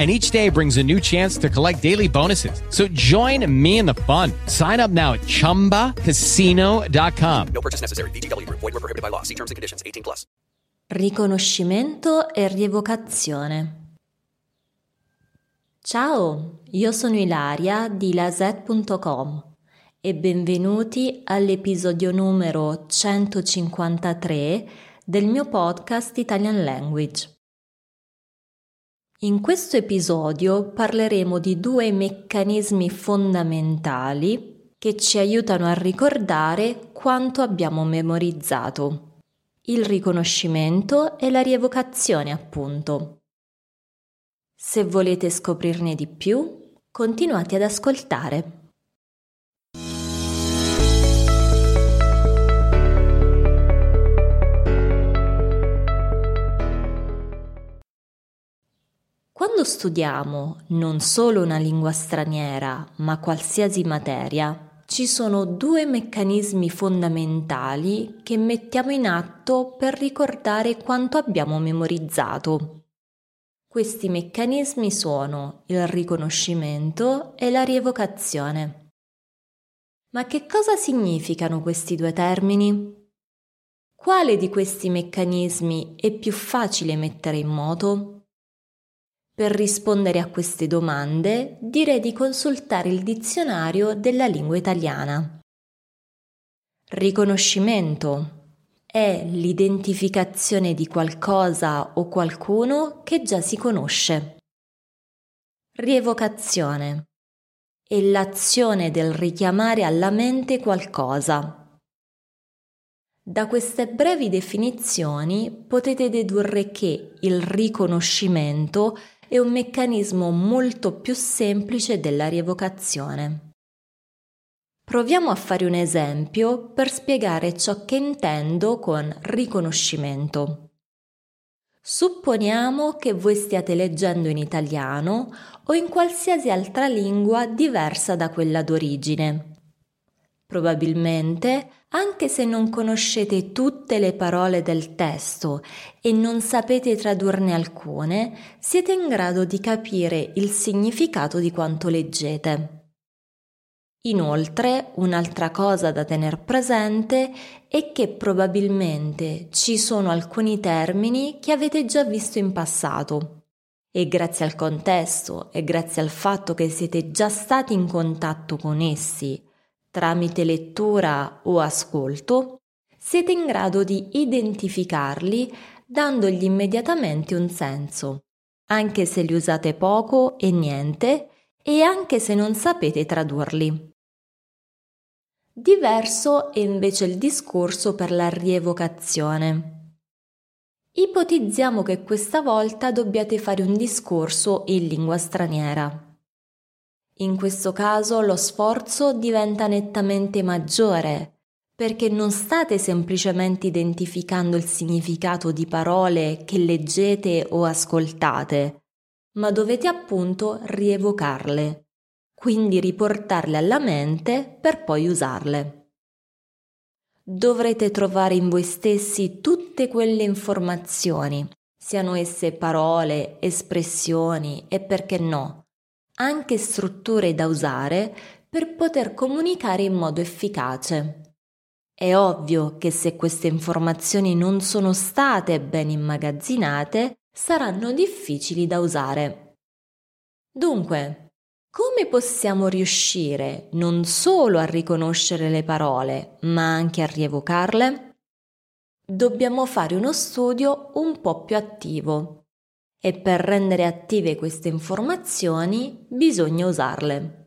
and each day brings a new chance to collect daily bonuses. So join me in the fun. Sign up now at ChumbaCasino.com. No purchase necessary. VGW. Void were prohibited by law. See terms and conditions. 18 plus. Riconoscimento e rievocazione. Ciao, io sono Ilaria di laset.com e benvenuti all'episodio numero 153 del mio podcast Italian Language. In questo episodio parleremo di due meccanismi fondamentali che ci aiutano a ricordare quanto abbiamo memorizzato. Il riconoscimento e la rievocazione, appunto. Se volete scoprirne di più, continuate ad ascoltare. Quando studiamo non solo una lingua straniera, ma qualsiasi materia, ci sono due meccanismi fondamentali che mettiamo in atto per ricordare quanto abbiamo memorizzato. Questi meccanismi sono il riconoscimento e la rievocazione. Ma che cosa significano questi due termini? Quale di questi meccanismi è più facile mettere in moto? Per rispondere a queste domande direi di consultare il dizionario della lingua italiana. Riconoscimento è l'identificazione di qualcosa o qualcuno che già si conosce. Rievocazione è l'azione del richiamare alla mente qualcosa. Da queste brevi definizioni potete dedurre che il riconoscimento è un meccanismo molto più semplice della rievocazione. Proviamo a fare un esempio per spiegare ciò che intendo con riconoscimento. Supponiamo che voi stiate leggendo in italiano o in qualsiasi altra lingua diversa da quella d'origine. Probabilmente anche se non conoscete tutte le parole del testo e non sapete tradurne alcune, siete in grado di capire il significato di quanto leggete. Inoltre, un'altra cosa da tener presente è che probabilmente ci sono alcuni termini che avete già visto in passato e grazie al contesto e grazie al fatto che siete già stati in contatto con essi tramite lettura o ascolto, siete in grado di identificarli dandogli immediatamente un senso, anche se li usate poco e niente e anche se non sapete tradurli. Diverso è invece il discorso per la rievocazione. Ipotizziamo che questa volta dobbiate fare un discorso in lingua straniera. In questo caso lo sforzo diventa nettamente maggiore, perché non state semplicemente identificando il significato di parole che leggete o ascoltate, ma dovete appunto rievocarle, quindi riportarle alla mente per poi usarle. Dovrete trovare in voi stessi tutte quelle informazioni, siano esse parole, espressioni e perché no, anche strutture da usare per poter comunicare in modo efficace. È ovvio che se queste informazioni non sono state ben immagazzinate, saranno difficili da usare. Dunque, come possiamo riuscire non solo a riconoscere le parole, ma anche a rievocarle? dobbiamo fare uno studio un po' più attivo e per rendere attive queste informazioni bisogna usarle.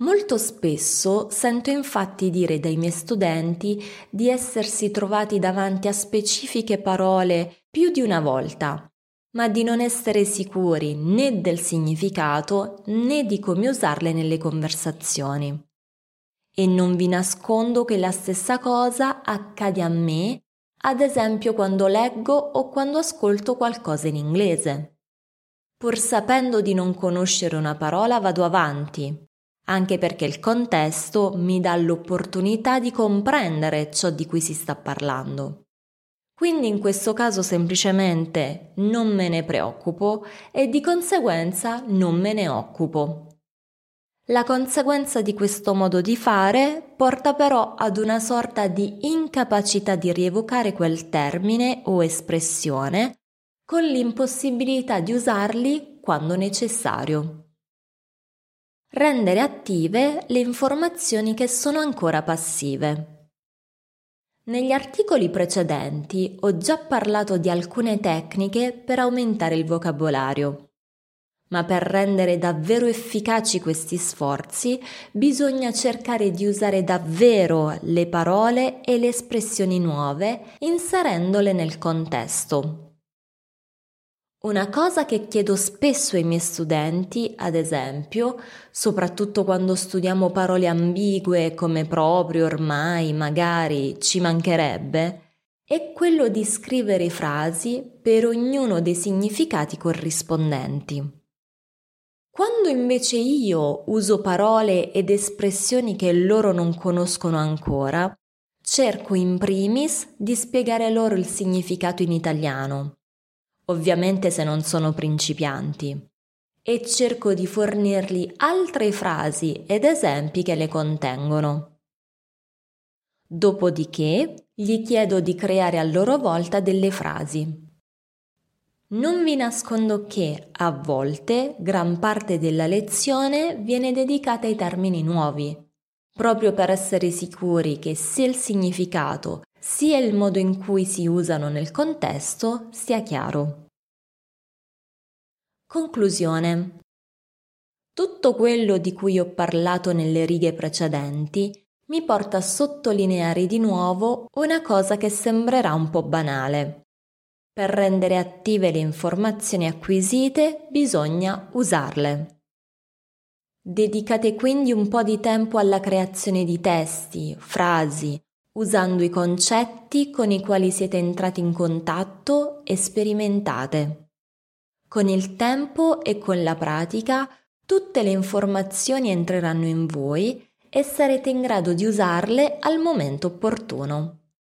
Molto spesso sento infatti dire dai miei studenti di essersi trovati davanti a specifiche parole più di una volta, ma di non essere sicuri né del significato né di come usarle nelle conversazioni. E non vi nascondo che la stessa cosa accade a me, ad esempio quando leggo o quando ascolto qualcosa in inglese. Pur sapendo di non conoscere una parola vado avanti, anche perché il contesto mi dà l'opportunità di comprendere ciò di cui si sta parlando. Quindi in questo caso semplicemente non me ne preoccupo e di conseguenza non me ne occupo. La conseguenza di questo modo di fare porta però ad una sorta di incapacità di rievocare quel termine o espressione con l'impossibilità di usarli quando necessario rendere attive le informazioni che sono ancora passive. Negli articoli precedenti ho già parlato di alcune tecniche per aumentare il vocabolario, ma per rendere davvero efficaci questi sforzi bisogna cercare di usare davvero le parole e le espressioni nuove inserendole nel contesto. Una cosa che chiedo spesso ai miei studenti, ad esempio, soprattutto quando studiamo parole ambigue come proprio, ormai, magari, ci mancherebbe, è quello di scrivere frasi per ognuno dei significati corrispondenti. Quando invece io uso parole ed espressioni che loro non conoscono ancora, cerco in primis di spiegare loro il significato in italiano ovviamente se non sono principianti, e cerco di fornirgli altre frasi ed esempi che le contengono. Dopodiché gli chiedo di creare a loro volta delle frasi. Non vi nascondo che a volte gran parte della lezione viene dedicata ai termini nuovi, proprio per essere sicuri che sia il significato sia il modo in cui si usano nel contesto sia chiaro. Conclusione. Tutto quello di cui ho parlato nelle righe precedenti mi porta a sottolineare di nuovo una cosa che sembrerà un po' banale. Per rendere attive le informazioni acquisite bisogna usarle. Dedicate quindi un po' di tempo alla creazione di testi, frasi, usando i concetti con i quali siete entrati in contatto e sperimentate. Con il tempo e con la pratica tutte le informazioni entreranno in voi e sarete in grado di usarle al momento opportuno.